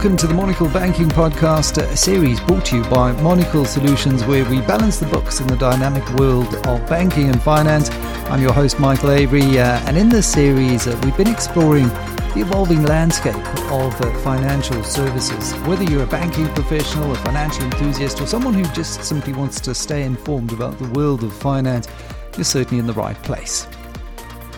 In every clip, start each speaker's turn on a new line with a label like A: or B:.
A: Welcome to the Monocle Banking Podcast, a series brought to you by Monocle Solutions, where we balance the books in the dynamic world of banking and finance. I'm your host, Michael Avery, uh, and in this series, uh, we've been exploring the evolving landscape of uh, financial services. Whether you're a banking professional, a financial enthusiast, or someone who just simply wants to stay informed about the world of finance, you're certainly in the right place.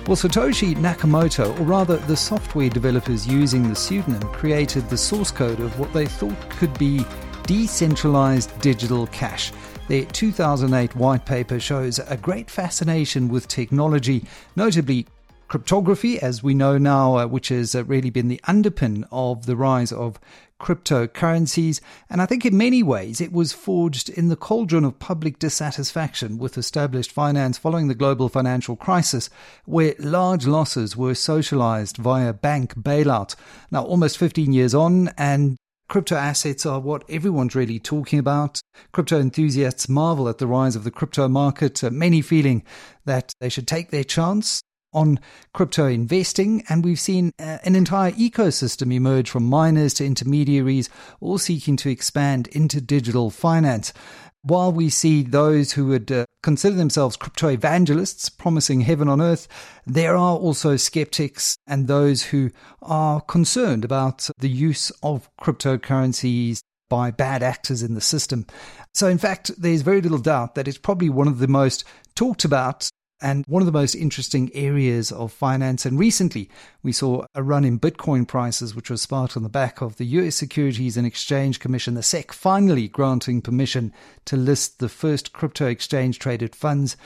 A: Well, Satoshi Nakamoto, or rather the software developers using the pseudonym, created the source code of what they thought could be decentralized digital cash. Their 2008 white paper shows a great fascination with technology, notably cryptography, as we know now, uh, which has uh, really been the underpin of the rise of cryptocurrencies. And I think in many ways it was forged in the cauldron of public dissatisfaction with established finance following the global financial crisis, where large losses were socialized via bank bailout. Now, almost 15 years on, and Crypto assets are what everyone's really talking about. Crypto enthusiasts marvel at the rise of the crypto market, uh, many feeling that they should take their chance on crypto investing, and we've seen uh, an entire ecosystem emerge from miners to intermediaries, all seeking to expand into digital finance. While we see those who would uh, consider themselves crypto evangelists promising heaven on earth, there are also skeptics and those who are concerned about the use of cryptocurrencies by bad actors in the system. So, in fact, there's very little doubt that it's probably one of the most talked about and one of the most interesting areas of finance. And recently, we saw a run in Bitcoin prices, which was sparked on the back of the US Securities and Exchange Commission, the SEC, finally granting permission to list the first crypto exchange traded funds.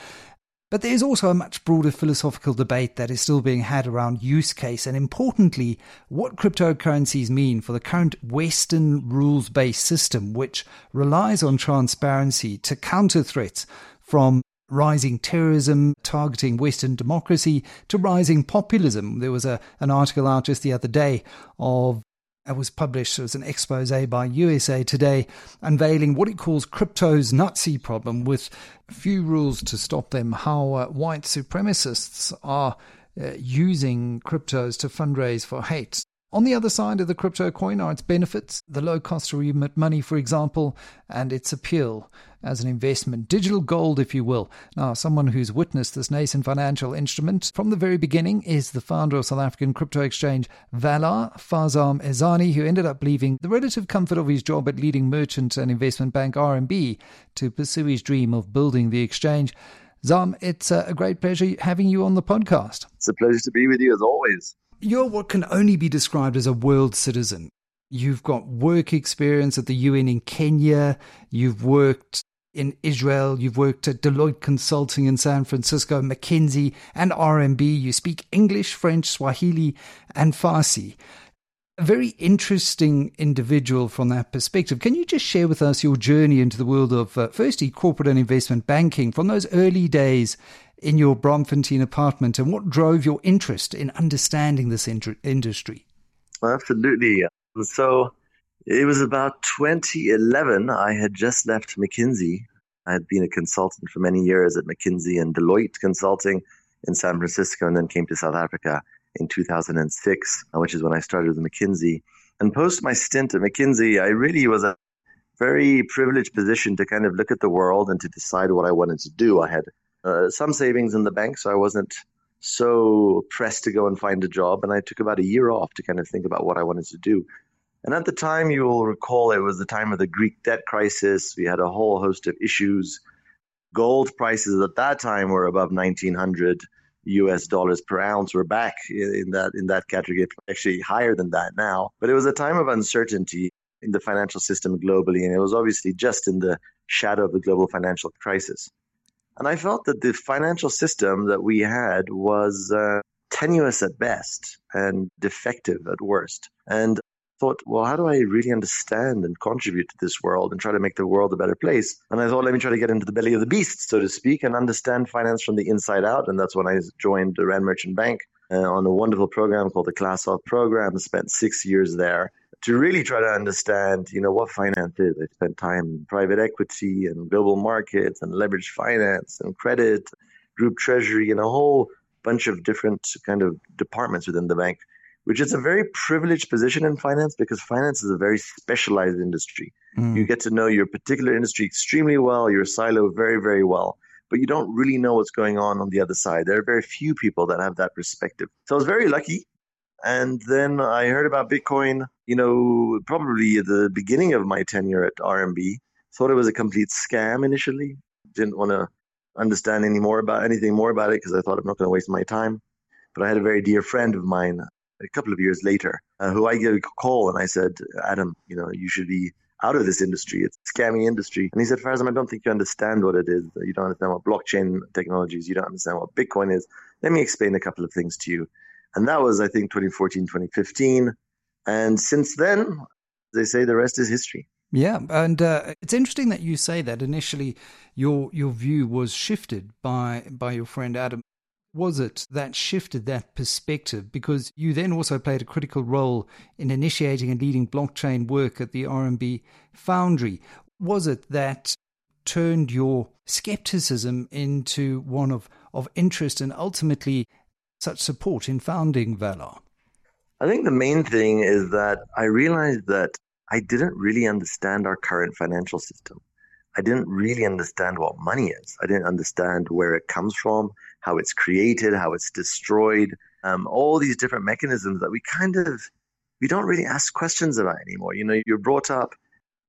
A: But there's also a much broader philosophical debate that is still being had around use case and, importantly, what cryptocurrencies mean for the current Western rules based system, which relies on transparency to counter threats from rising terrorism targeting Western democracy to rising populism. There was a, an article out just the other day of it was published as an expose by USA Today, unveiling what it calls crypto's Nazi problem, with few rules to stop them. How uh, white supremacists are uh, using cryptos to fundraise for hate. On the other side of the crypto coin are its benefits, the low cost to remit money, for example, and its appeal as an investment, digital gold, if you will. Now, someone who's witnessed this nascent financial instrument from the very beginning is the founder of South African crypto exchange VALR, Farzam Ehsani, who ended up leaving the relative comfort of his job at leading merchant and investment bank RMB to pursue his dream of building the exchange. Zam, it's uh, a great pleasure having you on the podcast.
B: It's a pleasure to be with you as always.
A: You're what can only be described as a world citizen. You've got work experience at the UN in Kenya. You've worked in Israel. You've worked at Deloitte Consulting in San Francisco, McKinsey, and RMB. You speak English, French, Swahili, and Farsi. A very interesting individual from that perspective. Can you just share with us your journey into the world of, uh, firstly, corporate and investment banking from those early days in your Braamfontein apartment and what drove your interest in understanding this in- industry?
B: Absolutely. So it was about 2011. I had just left McKinsey. I had been a consultant for many years at McKinsey and Deloitte Consulting in San Francisco and then came to South Africa in 2006, which is when I started with McKinsey. And post my stint at McKinsey, I really was a very privileged position to kind of look at the world and to decide what I wanted to do. I had uh, some savings in the bank, so I wasn't so pressed to go and find a job. And I took about a year off to kind of think about what I wanted to do. And at the time, you will recall it was the time of the Greek debt crisis. We had a whole host of issues. Gold prices at that time were above 1900 US dollars per ounce. We're back in that in that category, actually higher than that now. But it was a time of uncertainty in the financial system globally, and it was obviously just in the shadow of the global financial crisis. And I felt that the financial system that we had was uh, tenuous at best and defective at worst. And thought, well, how do I really understand and contribute to this world and try to make the world a better place? And I thought, let me try to get into the belly of the beast, so to speak, and understand finance from the inside out. And that's when I joined the Rand Merchant Bank uh, on a wonderful program called the Class Off Program. Spent six years there to really try to understand, you know, what finance is. I spent time in private equity and global markets and leveraged finance and credit, group treasury, and a whole bunch of different kind of departments within the bank which is a very privileged position in finance because finance is a very specialized industry. Mm. You get to know your particular industry extremely well, your silo very, very well, but you don't really know what's going on on the other side. There are very few people that have that perspective. So I was very lucky. And then I heard about Bitcoin, you know, probably at the beginning of my tenure at RMB. Thought it was a complete scam initially. Didn't want to understand any more about anything more about it because I thought I'm not going to waste my time. But I had a very dear friend of mine a couple of years later, uh, who I gave a call and I said, Adam, you know, you should be out of this industry. It's a scammy industry. And he said, Farzam, I don't think you understand what it is. You don't understand what blockchain technologies, you don't understand what Bitcoin is. Let me explain a couple of things to you. And that was, I think, 2014, 2015. And since then, they say the rest is history.
A: Yeah, and uh, it's interesting that you say that. Initially, your your view was shifted by by your friend Adam was it that shifted that perspective? Because you then also played a critical role in initiating and leading blockchain work at the RMB Foundry. Was it that turned your skepticism into one of, of interest and ultimately such support in founding VALR?
B: I think the main thing is that I realized that I didn't really understand our current financial system. I didn't really understand what money is. I didn't understand where it comes from how it's created, how it's destroyed, um, all these different mechanisms that we kind of we don't really ask questions about anymore. You know, you're brought up,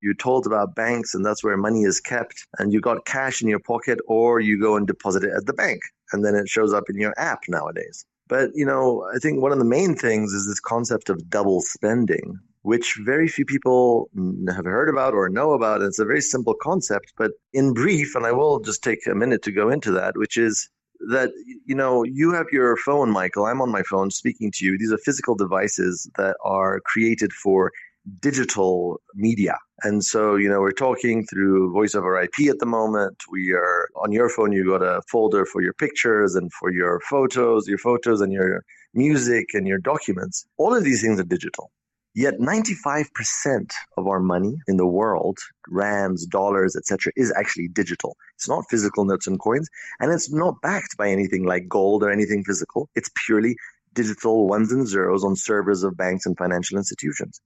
B: you're told about banks, and that's where money is kept, and you got cash in your pocket, or you go and deposit it at the bank, and then it shows up in your app nowadays. But you know, I think one of the main things is this concept of double spending, which very few people have heard about or know about. It's a very simple concept, but in brief, and I will just take a minute to go into that, which is that you know you have your phone michael. I'm on my phone speaking to you. These are physical devices that are created for digital media. And so you know we're talking through voice over ip at the moment. We are on your phone you got a folder for your pictures and for your photos your photos and your music and your documents. All of these things are digital Yet 95% of our money in the world, rands, dollars, etc., is actually digital. It's not physical notes and coins, and it's not backed by anything like gold or anything physical. It's purely digital ones and zeros on servers of banks and financial institutions.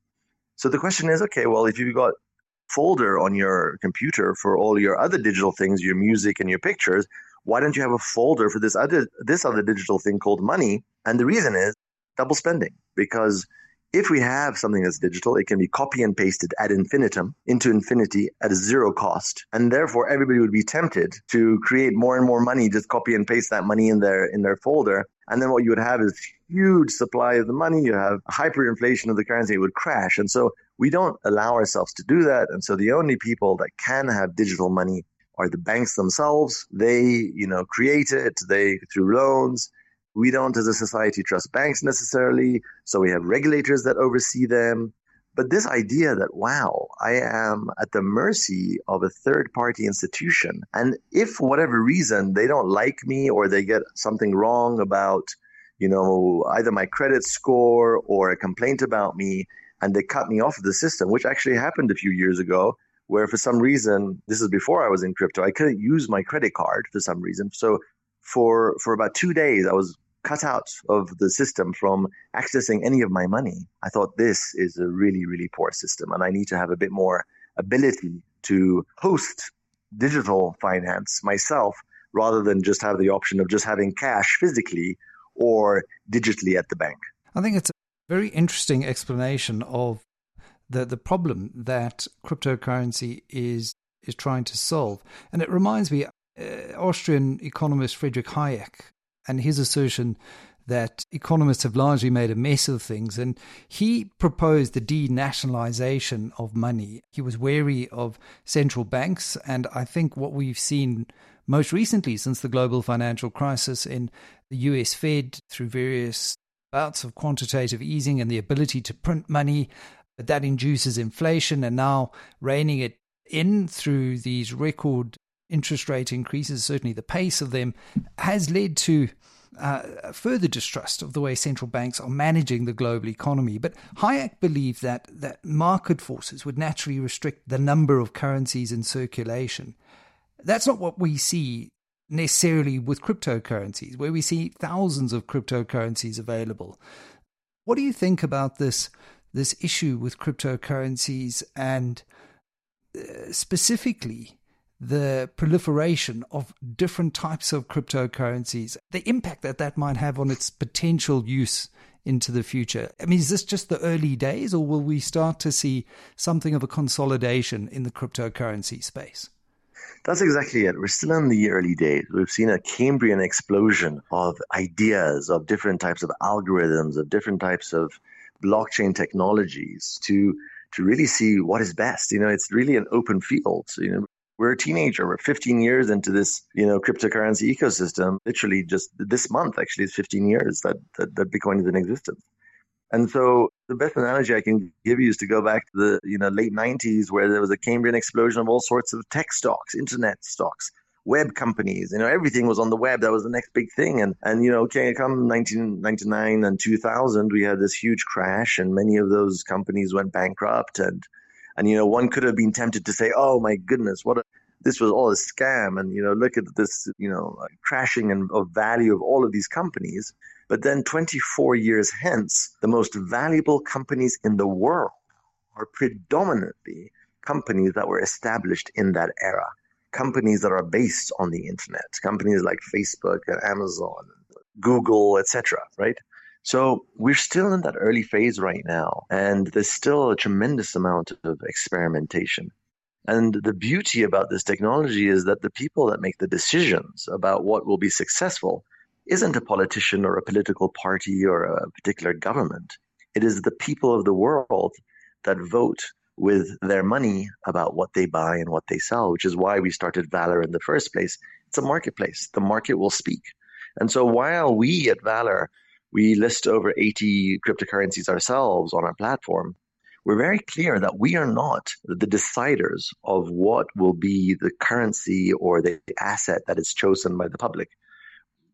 B: So the question is, okay, well, if you've got folder on your computer for all your other digital things, your music and your pictures, why don't you have a folder for this other this other digital thing called money? And the reason is double spending because if we have something that's digital, it can be copy and pasted ad infinitum into infinity at zero cost. And therefore everybody would be tempted to create more and more money, just copy and paste that money in their in their folder. And then what you would have is huge supply of the money. You have hyperinflation of the currency, it would crash. And so we don't allow ourselves to do that. And so the only people that can have digital money are the banks themselves. They, you know, create it, they through loans we don't, as a society, trust banks necessarily. So we have regulators that oversee them. But this idea that, wow, I am at the mercy of a third party institution. And if for whatever reason they don't like me or they get something wrong about, you know, either my credit score or a complaint about me, and they cut me off of the system, which actually happened a few years ago, where for some reason, this is before I was in crypto, I couldn't use my credit card for some reason. So for for about two days, I was cut out of the system from accessing any of my money. I thought this is a really, really poor system, and I need to have a bit more ability to host digital finance myself rather than just have the option of just having cash physically or digitally at the bank.
A: I think it's a very interesting explanation of the, the problem that cryptocurrency is is trying to solve. And it reminds me, uh, Austrian economist Friedrich Hayek and his assertion that economists have largely made a mess of things. And he proposed the denationalization of money. He was wary of central banks. And I think what we've seen most recently since the global financial crisis in the US Fed through various bouts of quantitative easing and the ability to print money, but that induces inflation. And now reining it in through these record interest rate increases, certainly the pace of them, has led to uh, further distrust of the way central banks are managing the global economy. But Hayek believed that, that market forces would naturally restrict the number of currencies in circulation. That's not what we see necessarily with cryptocurrencies, where we see thousands of cryptocurrencies available. What do you think about this this issue with cryptocurrencies and uh, specifically the proliferation of different types of cryptocurrencies, the impact that that might have on its potential use into the future. I mean, is this just the early days, or will we start to see something of a consolidation in the cryptocurrency space?
B: That's exactly it. We're still in the early days. We've seen a Cambrian explosion of ideas, of different types of algorithms, of different types of blockchain technologies to to really see what is best. You know, it's really an open field. You know, we're a teenager. We're 15 years into this, you know, cryptocurrency ecosystem. Literally, just this month, actually, is 15 years that, that, that Bitcoin is in existence. And so, the best analogy I can give you is to go back to the, you know, late 90s, where there was a Cambrian explosion of all sorts of tech stocks, internet stocks, web companies. You know, everything was on the web. That was the next big thing. And and you know, okay, come 1999 and 2000, we had this huge crash, and many of those companies went bankrupt and and, you know, one could have been tempted to say, oh my goodness, what a, this was all a scam. And, you know, look at this, you know, crashing and of value of all of these companies. But then 24 years hence, the most valuable companies in the world are predominantly companies that were established in that era, companies that are based on the internet, companies like Facebook and Amazon, Google, etc. Right? So we're still in that early phase right now, and there's still a tremendous amount of experimentation. And the beauty about this technology is that the people that make the decisions about what will be successful isn't a politician or a political party or a particular government. It is the people of the world that vote with their money about what they buy and what they sell, which is why we started VALR in the first place. It's a marketplace. The market will speak. And so while we at VALR we list over 80 cryptocurrencies ourselves on our platform. We're very clear that we are not the deciders of what will be the currency or the asset that is chosen by the public.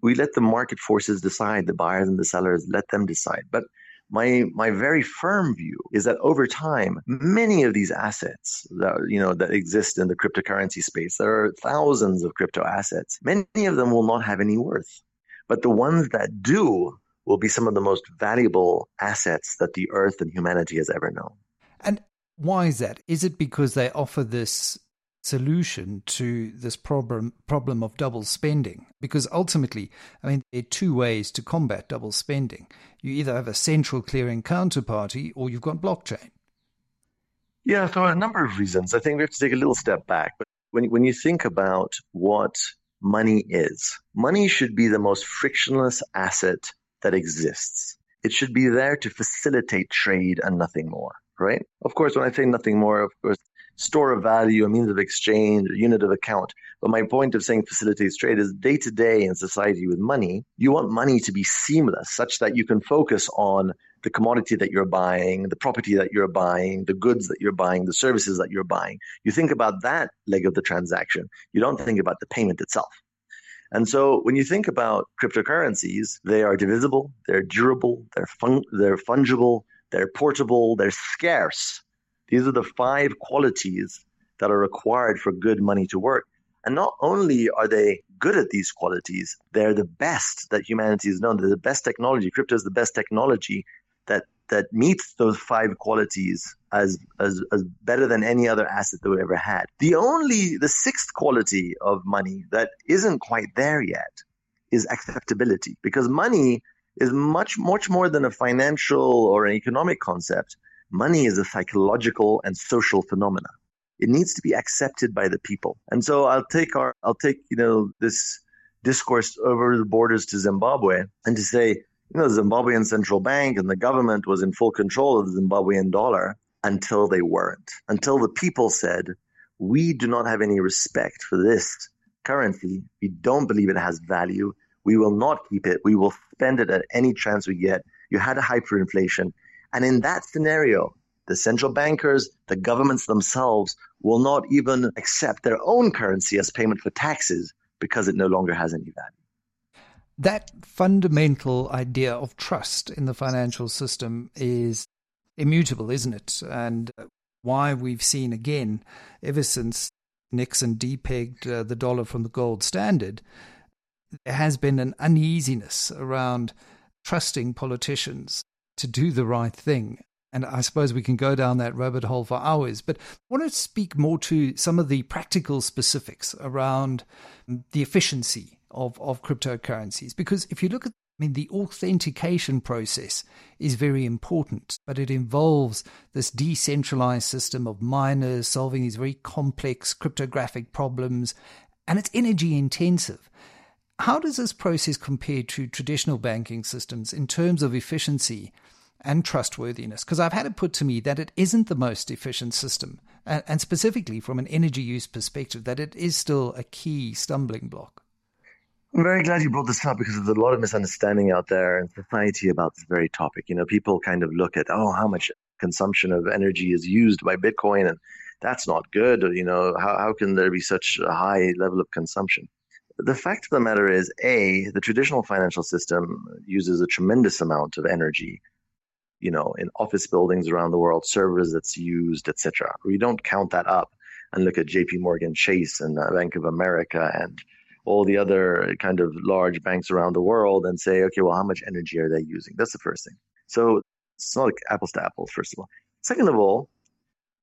B: We let the market forces decide, the buyers and the sellers, let them decide. But my my very firm view is that over time, many of these assets that you know that exist in the cryptocurrency space, there are thousands of crypto assets. Many of them will not have any worth. But the ones that do will be some of the most valuable assets that the earth and humanity has ever known.
A: And why is that? Is it because they offer this solution to this problem problem of double spending? Because ultimately, I mean, there are two ways to combat double spending. You either have a central clearing counterparty or you've got blockchain.
B: Yeah, so a number of reasons. I think we have to take a little step back. But when when you think about what money is, money should be the most frictionless asset that exists. It should be there to facilitate trade and nothing more, right? Of course, when I say nothing more, of course, store of value, a means of exchange, a unit of account. But my point of saying facilitates trade is day to day in society with money, you want money to be seamless such that you can focus on the commodity that you're buying, the property that you're buying, the goods that you're buying, the services that you're buying. You think about that leg of the transaction. You don't think about the payment itself. And so when you think about cryptocurrencies, they are divisible, they're durable, they're, fun- they're fungible, they're portable, they're scarce. These are the five qualities that are required for good money to work. And not only are they good at these qualities, they're the best that humanity has known. They're the best technology. Crypto is the best technology that that meets those five qualities as, as, as better than any other asset that we ever had. The only, the sixth quality of money that isn't quite there yet is acceptability because money is much, much more than a financial or an economic concept. Money is a psychological and social phenomena. It needs to be accepted by the people. And so I'll take our, I'll take, you know, this discourse over the borders to Zimbabwe and to say, you know, the Zimbabwean central bank and the government was in full control of the Zimbabwean dollar until they weren't, until the people said, we do not have any respect for this currency. We don't believe it has value. We will not keep it. We will spend it at any chance we get. You had a hyperinflation. And in that scenario, the central bankers, the governments themselves will not even accept their own currency as payment for taxes because it no longer has any value
A: that fundamental idea of trust in the financial system is immutable, isn't it? And why we've seen again, ever since Nixon depegged uh, the dollar from the gold standard, there has been an uneasiness around trusting politicians to do the right thing. And I suppose we can go down that rabbit hole for hours. But I want to speak more to some of the practical specifics around the efficiency of, of cryptocurrencies. Because if you look at I mean, the authentication process is very important, but it involves this decentralized system of miners solving these very complex cryptographic problems, and it's energy intensive. How does this process compare to traditional banking systems in terms of efficiency and trustworthiness? Because I've had it put to me that it isn't the most efficient system, and specifically from an energy use perspective, that it is still a key stumbling block.
B: I'm very glad you brought this up because there's a lot of misunderstanding out there in society about this very topic. You know, people kind of look at, oh, how much consumption of energy is used by Bitcoin, and that's not good. Or, you know, how, how can there be such a high level of consumption? The fact of the matter is, A, the traditional financial system uses a tremendous amount of energy, you know, in office buildings around the world, servers that's used, etc. We don't count that up and look at JP Morgan Chase and Bank of America and all the other kind of large banks around the world and say, okay, well, how much energy are they using? That's the first thing. So it's not like apples to apples, first of all. Second of all,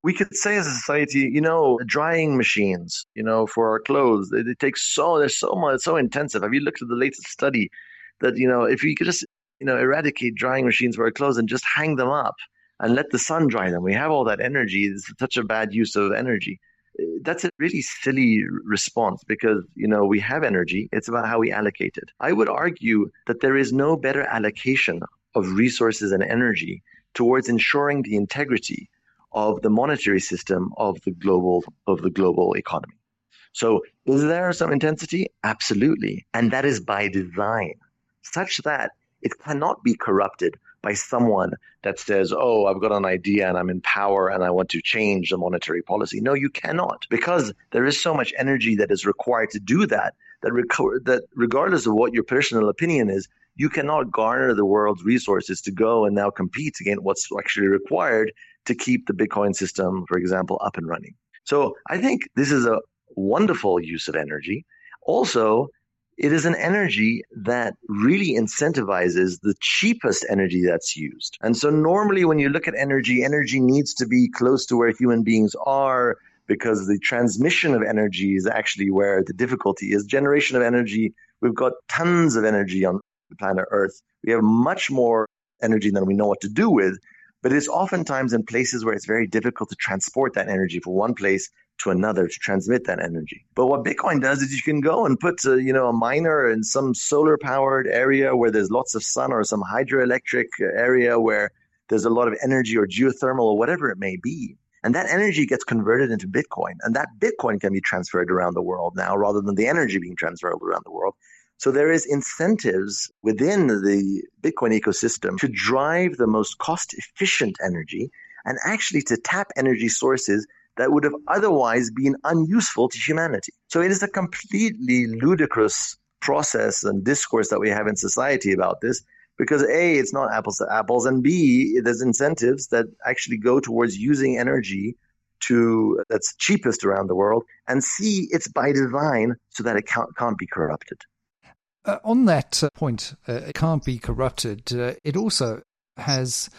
B: we could say as a society, you know, drying machines, you know, for our clothes, it, it takes so, there's so much, so intensive. Have you looked at the latest study that, you know, if you could just, you know, eradicate drying machines for our clothes and just hang them up and let the sun dry them, we have all that energy. It's such a bad use of energy that's a really silly response because you know we have energy. It's about how we allocate it. I would argue that there is no better allocation of resources and energy towards ensuring the integrity of the monetary system of the global of the global economy. So is there some intensity? Absolutely. And that is by design such that it cannot be corrupted by someone that says, Oh, I've got an idea and I'm in power and I want to change the monetary policy. No, you cannot because there is so much energy that is required to do that, that, rec- that regardless of what your personal opinion is, you cannot garner the world's resources to go and now compete against what's actually required to keep the Bitcoin system, for example, up and running. So I think this is a wonderful use of energy. Also, it is an energy that really incentivizes the cheapest energy that's used. And so normally when you look at energy, energy needs to be close to where human beings are because the transmission of energy is actually where the difficulty is. Generation of energy, we've got tons of energy on the planet Earth. We have much more energy than we know what to do with. But it's oftentimes in places where it's very difficult to transport that energy from one place to another to transmit that energy. But what Bitcoin does is you can go and put a, uh, you know a miner in some solar powered area where there's lots of sun or some hydroelectric area where there's a lot of energy or geothermal or whatever it may be. And that energy gets converted into Bitcoin. And that Bitcoin can be transferred around the world now rather than the energy being transferred around the world. So there is incentives within the Bitcoin ecosystem to drive the most cost efficient energy and actually to tap energy sources that would have otherwise been unuseful to humanity. So it is a completely ludicrous process and discourse that we have in society about this because A, it's not apples to apples, and B, there's incentives that actually go towards using energy to that's cheapest around the world, and C, it's by design so that it can't, can't be corrupted.
A: Uh, on that uh, point, uh, it can't be corrupted. Uh, it also has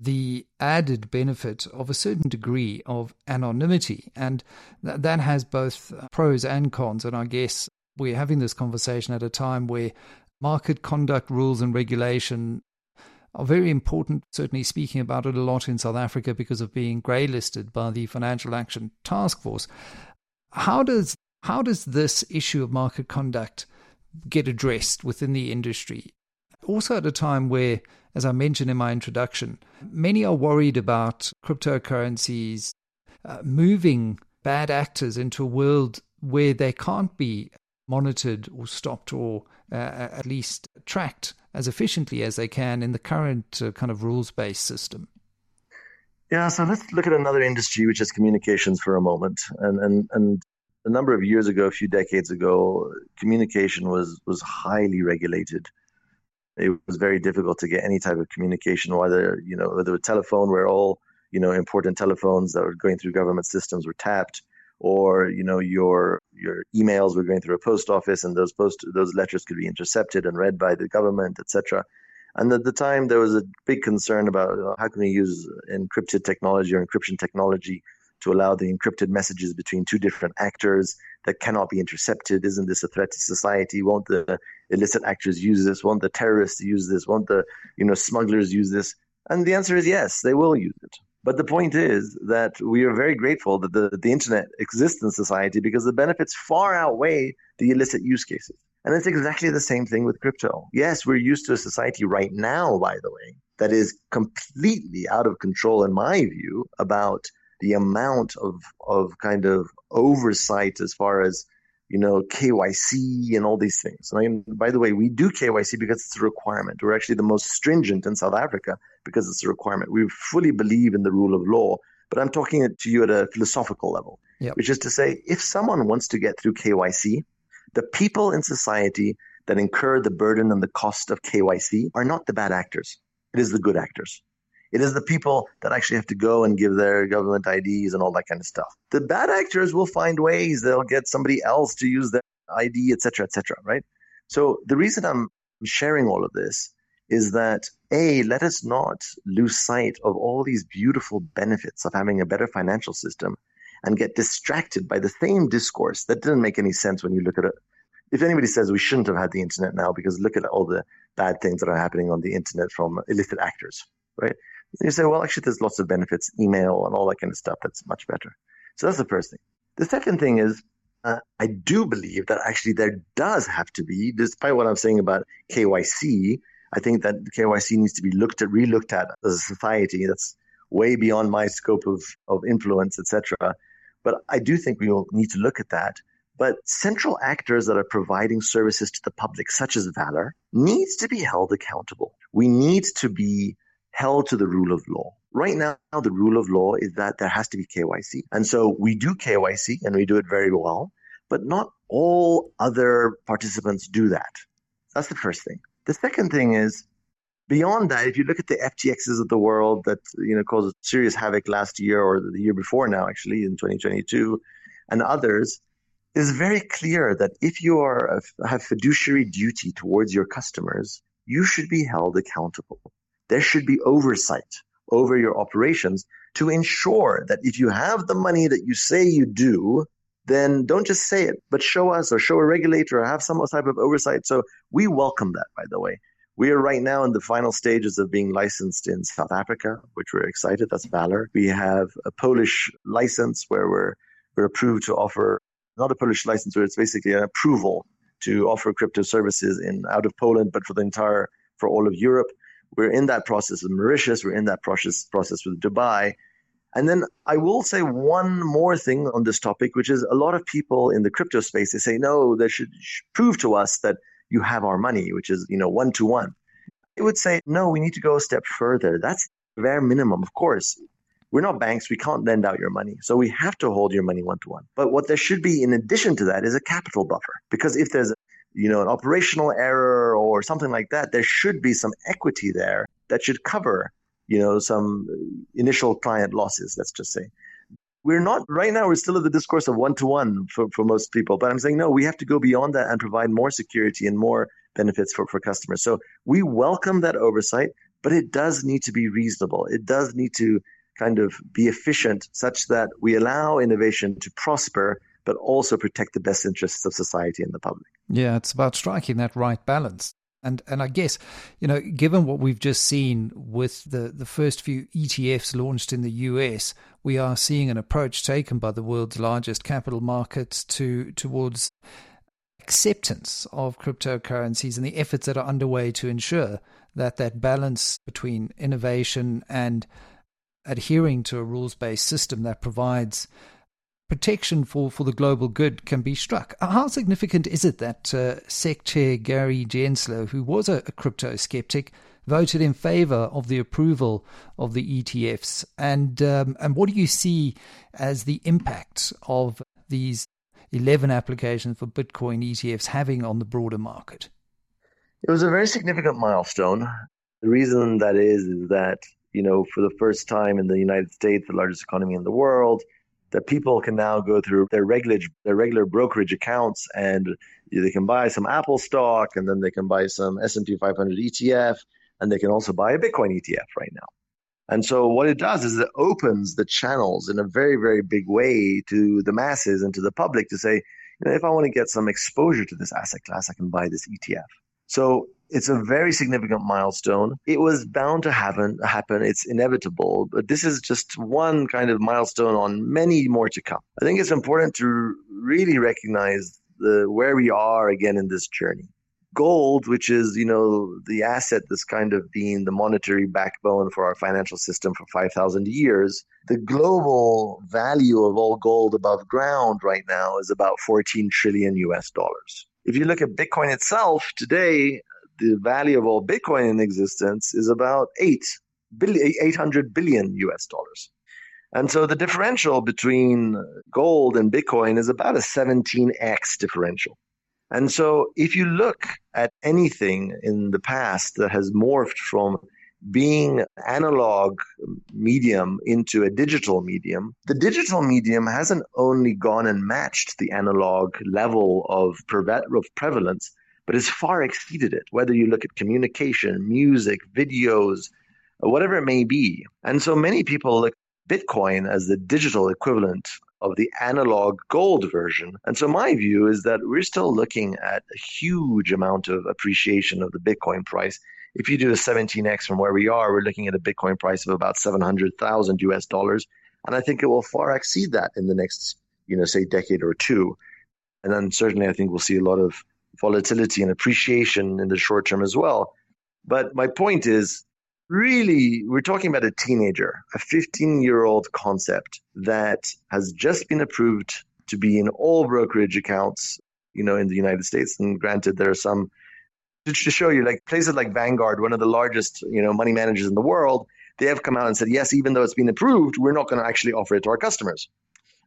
A: the added benefit of a certain degree of anonymity. And th- that has both uh, pros and cons. And I guess we're having this conversation at a time where market conduct rules and regulation are very important, certainly speaking about it a lot in South Africa because of being grey listed by the Financial Action Task Force. How does how does this issue of market conduct get addressed within the industry? Also at a time where as I mentioned in my introduction, many are worried about cryptocurrencies uh, moving bad actors into a world where they can't be monitored or stopped or uh, at least tracked as efficiently as they can in the current uh, kind of rules based system.
B: Yeah, so let's look at another industry, which is communications, for a moment. And and and a number of years ago, a few decades ago, communication was was highly regulated it was very difficult to get any type of communication, whether you know whether a telephone where all you know important telephones that were going through government systems were tapped, or you know your your emails were going through a post office and those post those letters could be intercepted and read by the government, etc. And at the time, there was a big concern about how can we use encrypted technology or encryption technology to allow the encrypted messages between two different actors that cannot be intercepted. Isn't this a threat to society? Won't the illicit actors use this? Won't the terrorists use this? Won't the you know smugglers use this? And the answer is yes, they will use it. But the point is that we are very grateful that the, the internet exists in society because the benefits far outweigh the illicit use cases. And it's exactly the same thing with crypto. Yes, we're used to a society right now, by the way, that is completely out of control, in my view, about the amount of, of kind of oversight as far as you know, KYC and all these things. I mean, by the way, we do KYC because it's a requirement. We're actually the most stringent in South Africa because it's a requirement. We fully believe in the rule of law, but I'm talking to you at a philosophical level, yep. which is to say, if someone wants to get through KYC, the people in society that incur the burden and the cost of KYC are not the bad actors. It is the good actors. It is the people that actually have to go and give their government IDs and all that kind of stuff. The bad actors will find ways. They'll get somebody else to use their ID, etc., etc. right? So the reason I'm sharing all of this is that a let us not lose sight of all these beautiful benefits of having a better financial system and get distracted by the same discourse that didn't make any sense when you look at it if anybody says we shouldn't have had the internet now because look at all the bad things that are happening on the internet from illicit actors right you say, well, actually, there's lots of benefits, email and all that kind of stuff. That's much better. So that's the first thing. The second thing is, uh, I do believe that actually there does have to be, despite what I'm saying about KYC, I think that KYC needs to be looked at, relooked at as a society. That's way beyond my scope of, of influence, etc. But I do think we will need to look at that. But central actors that are providing services to the public, such as VALR, needs to be held accountable. We need to be held to the rule of law. Right now, the rule of law is that there has to be KYC. And so we do KYC and we do it very well, but not all other participants do that. That's the first thing. The second thing is beyond that, if you look at the FTXs of the world that, you know, caused serious havoc last year or the year before now, actually in 2022 and others, it's very clear that if you are have fiduciary duty towards your customers, you should be held accountable there should be oversight over your operations to ensure that if you have the money that you say you do, then don't just say it, but show us or show a regulator or have some type of oversight. So we welcome that, by the way. We are right now in the final stages of being licensed in South Africa, which we're excited. That's VALR. We have a Polish license where we're, we're approved to offer, not a Polish license, where it's basically an approval to offer crypto services in out of Poland, but for the entire, for all of Europe. We're in that process with Mauritius. We're in that process process with Dubai. And then I will say one more thing on this topic, which is a lot of people in the crypto space they say no, they should prove to us that you have our money, which is you know one to one. I would say no, we need to go a step further. That's bare minimum, of course. We're not banks. We can't lend out your money. So we have to hold your money one to one. But what there should be in addition to that is a capital buffer. Because if there's you know, an operational error or something like that, there should be some equity there that should cover, you know, some initial client losses, let's just say. We're not right now, we're still at the discourse of one to one for, most people, but I'm saying no, we have to go beyond that and provide more security and more benefits for, for customers. So we welcome that oversight, but it does need to be reasonable. It does need to kind of be efficient such that we allow innovation to prosper but also protect the best interests of society and the public.
A: Yeah, it's about striking that right balance. And and I guess, you know, given what we've just seen with the, the first few ETFs launched in the US, we are seeing an approach taken by the world's largest capital markets to towards acceptance of cryptocurrencies and the efforts that are underway to ensure that that balance between innovation and adhering to a rules based system that provides protection for, for the global good can be struck. How significant is it that uh, SEC Chair Gary Gensler, who was a, a crypto skeptic, voted in favor of the approval of the ETFs? And, um, and what do you see as the impact of these 11 applications for Bitcoin ETFs having on the broader market?
B: It was a very significant milestone. The reason that is, is that, you know, for the first time in the United States, the largest economy in the world, that people can now go through their regular their regular brokerage accounts and they can buy some Apple stock and then they can buy some S&P 500 ETF. and they can also buy a Bitcoin ETF right now. And so what it does is it opens the channels in a very, very big way to the masses and to the public to say, you know, if I want to get some exposure to this asset class, I can buy this ETF. So it's a very significant milestone. It was bound to happen, happen. It's inevitable, but this is just one kind of milestone on many more to come. I think it's important to really recognize the where we are again in this journey gold, which is, you know, the asset that's kind of been the monetary backbone for our financial system for 5,000 years, the global value of all gold above ground right now is about 14 trillion US dollars. If you look at Bitcoin itself today, the value of all Bitcoin in existence is about 8 billion, 800 billion US dollars. And so the differential between gold and Bitcoin is about a 17x differential. And so if you look at anything in the past that has morphed from being analog medium into a digital medium, the digital medium hasn't only gone and matched the analog level of, of prevalence, but has far exceeded it, whether you look at communication, music, videos, whatever it may be. And so many people look Bitcoin as the digital equivalent of the analog gold version. And so my view is that we're still looking at a huge amount of appreciation of the Bitcoin price. If you do a 17x from where we are, we're looking at a Bitcoin price of about 700,000 US dollars. And I think it will far exceed that in the next, you know, say decade or two. And then certainly I think we'll see a lot of volatility and appreciation in the short term as well. But my point is really, we're talking about a teenager, a 15 year old concept that has just been approved to be in all brokerage accounts, you know, in the United States. And granted, there are some to show you, like places like Vanguard, one of the largest, you know, money managers in the world, they have come out and said, yes, even though it's been approved, we're not going to actually offer it to our customers.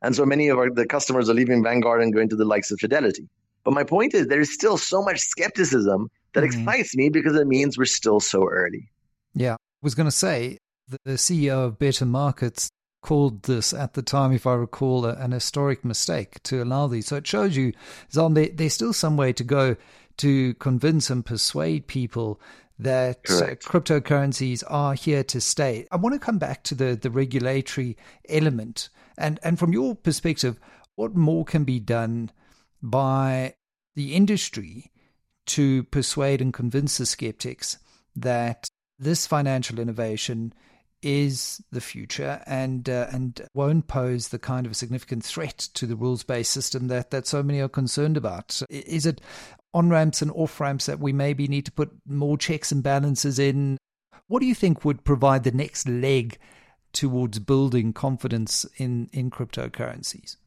B: And so many of our, the customers are leaving Vanguard and going to the likes of Fidelity. But my point is, there is still so much skepticism that mm-hmm. excites me because it means we're still so early.
A: Yeah, I was going to say the CEO of Better Markets called this at the time, if I recall, an historic mistake to allow these. So it shows you, Zon, there's still some way to go to convince and persuade people that uh, cryptocurrencies are here to stay. I want to come back to the, the regulatory element. And, and from your perspective, what more can be done by the industry to persuade and convince the skeptics that this financial innovation is the future and uh, and won't pose the kind of significant threat to the rules based system that that so many are concerned about. Is it on ramps and off ramps that we maybe need to put more checks and balances in? What do you think would provide the next leg towards building confidence in in cryptocurrencies?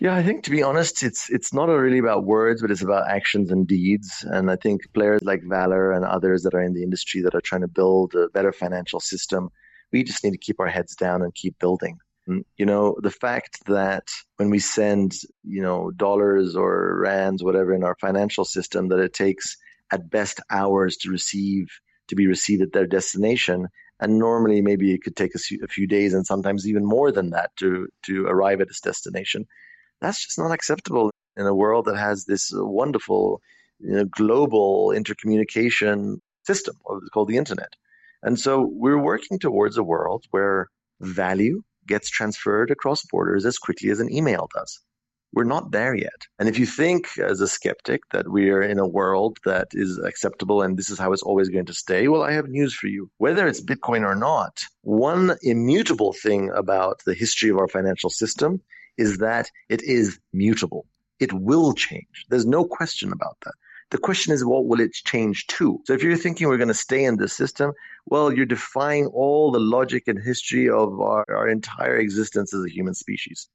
B: Yeah, I think to be honest, it's it's not really about words, but it's about actions and deeds. And I think players like VALR and others that are in the industry that are trying to build a better financial system, we just need to keep our heads down and keep building. And, you know, the fact that when we send, you know, dollars or rands, whatever, in our financial system, that it takes at best hours to receive to be received at their destination, and normally maybe it could take a few, a few days and sometimes even more than that to to arrive at its destination that's just not acceptable in a world that has this wonderful you know, global intercommunication system called the internet. And so we're working towards a world where value gets transferred across borders as quickly as an email does. We're not there yet. And if you think as a skeptic that we are in a world that is acceptable and this is how it's always going to stay, well, I have news for you. Whether it's Bitcoin or not, one immutable thing about the history of our financial system is that it is mutable. It will change. There's no question about that. The question is, what will it change to? So if you're thinking we're going to stay in this system, well, you're defying all the logic and history of our, our entire existence as a human species.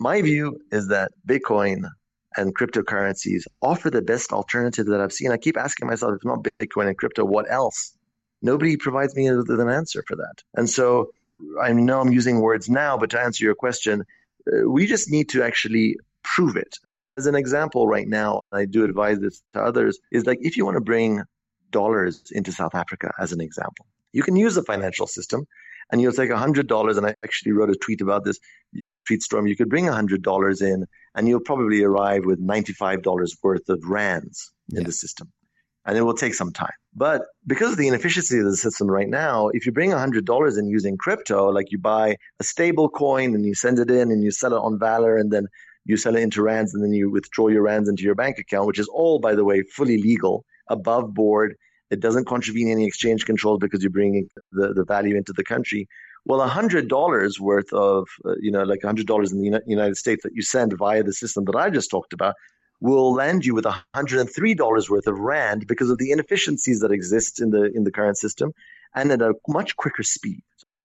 B: My view is that Bitcoin and cryptocurrencies offer the best alternative that I've seen. I keep asking myself, if not Bitcoin and crypto, what else? Nobody provides me with an answer for that. And so I know I'm using words now, but to answer your question, Uh, we just need to actually prove it. As an example, right now, I do advise this to others, is like if you want to bring dollars into South Africa, as an example, you can use the financial system and you'll take $100. And I actually wrote a tweet about this tweet storm. You could bring $100 in and you'll probably arrive with $95 worth of rands in yeah. the system. And it will take some time. But because of the inefficiency of the system right now, if you bring $100 in using crypto, like you buy a stable coin and you send it in and you sell it on VALR and then you sell it into rands and then you withdraw your rands into your bank account, which is all, by the way, fully legal, above board. It doesn't contravene any exchange controls because you're bringing the, the value into the country. Well, a hundred dollars worth of, uh, you know, like a hundred dollars in the United States that you send via the system that I just talked about will land you with a hundred and three dollars worth of rand because of the inefficiencies that exist in the in the current system, and at a much quicker speed.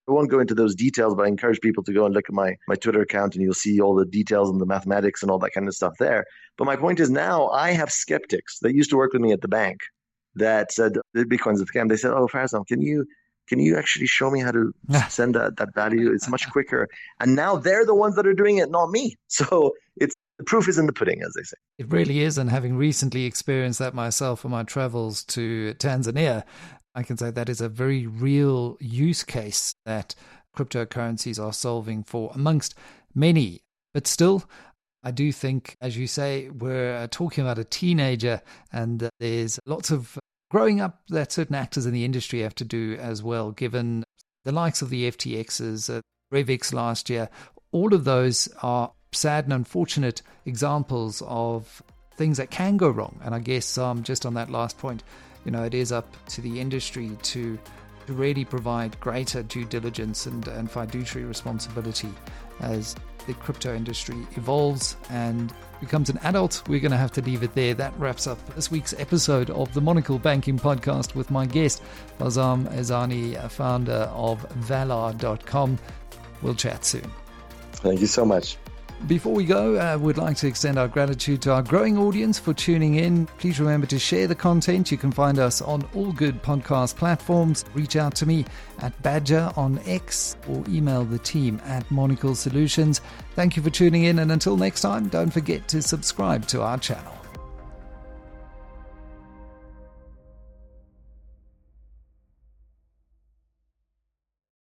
B: I won't go into those details, but I encourage people to go and look at my, my Twitter account and you'll see all the details and the mathematics and all that kind of stuff there. But my point is now I have skeptics that used to work with me at the bank that said the Bitcoin's a scam. They said, Oh, Farzam, can you can you actually show me how to send that, that value? It's much quicker. And now they're the ones that are doing it, not me. So it's the proof is in the pudding, as they say.
A: It really is. And having recently experienced that myself on my travels to Tanzania, I can say that is a very real use case that cryptocurrencies are solving for amongst many. But still, I do think, as you say, we're talking about a teenager, and there's lots of growing up that certain actors in the industry have to do as well, given the likes of the FTXs, uh, Revix last year. All of those are sad and unfortunate examples of things that can go wrong. And I guess um, just on that last point, you know, it is up to the industry to, really provide greater due diligence and, and fiduciary responsibility as the crypto industry evolves and becomes an adult. We're going to have to leave it there. That wraps up this week's episode of the Monocle Banking Podcast with my guest, Farzam Ehsani, founder of VALR.com. We'll chat soon.
B: Thank you so much.
A: Before we go, uh, we'd like to extend our gratitude to our growing audience for tuning in. Please remember to share the content. You can find us on all good podcast platforms. Reach out to me at Badger on X or email the team at Monocle Solutions. Thank you for tuning in, and until next time, don't forget to subscribe to our channel.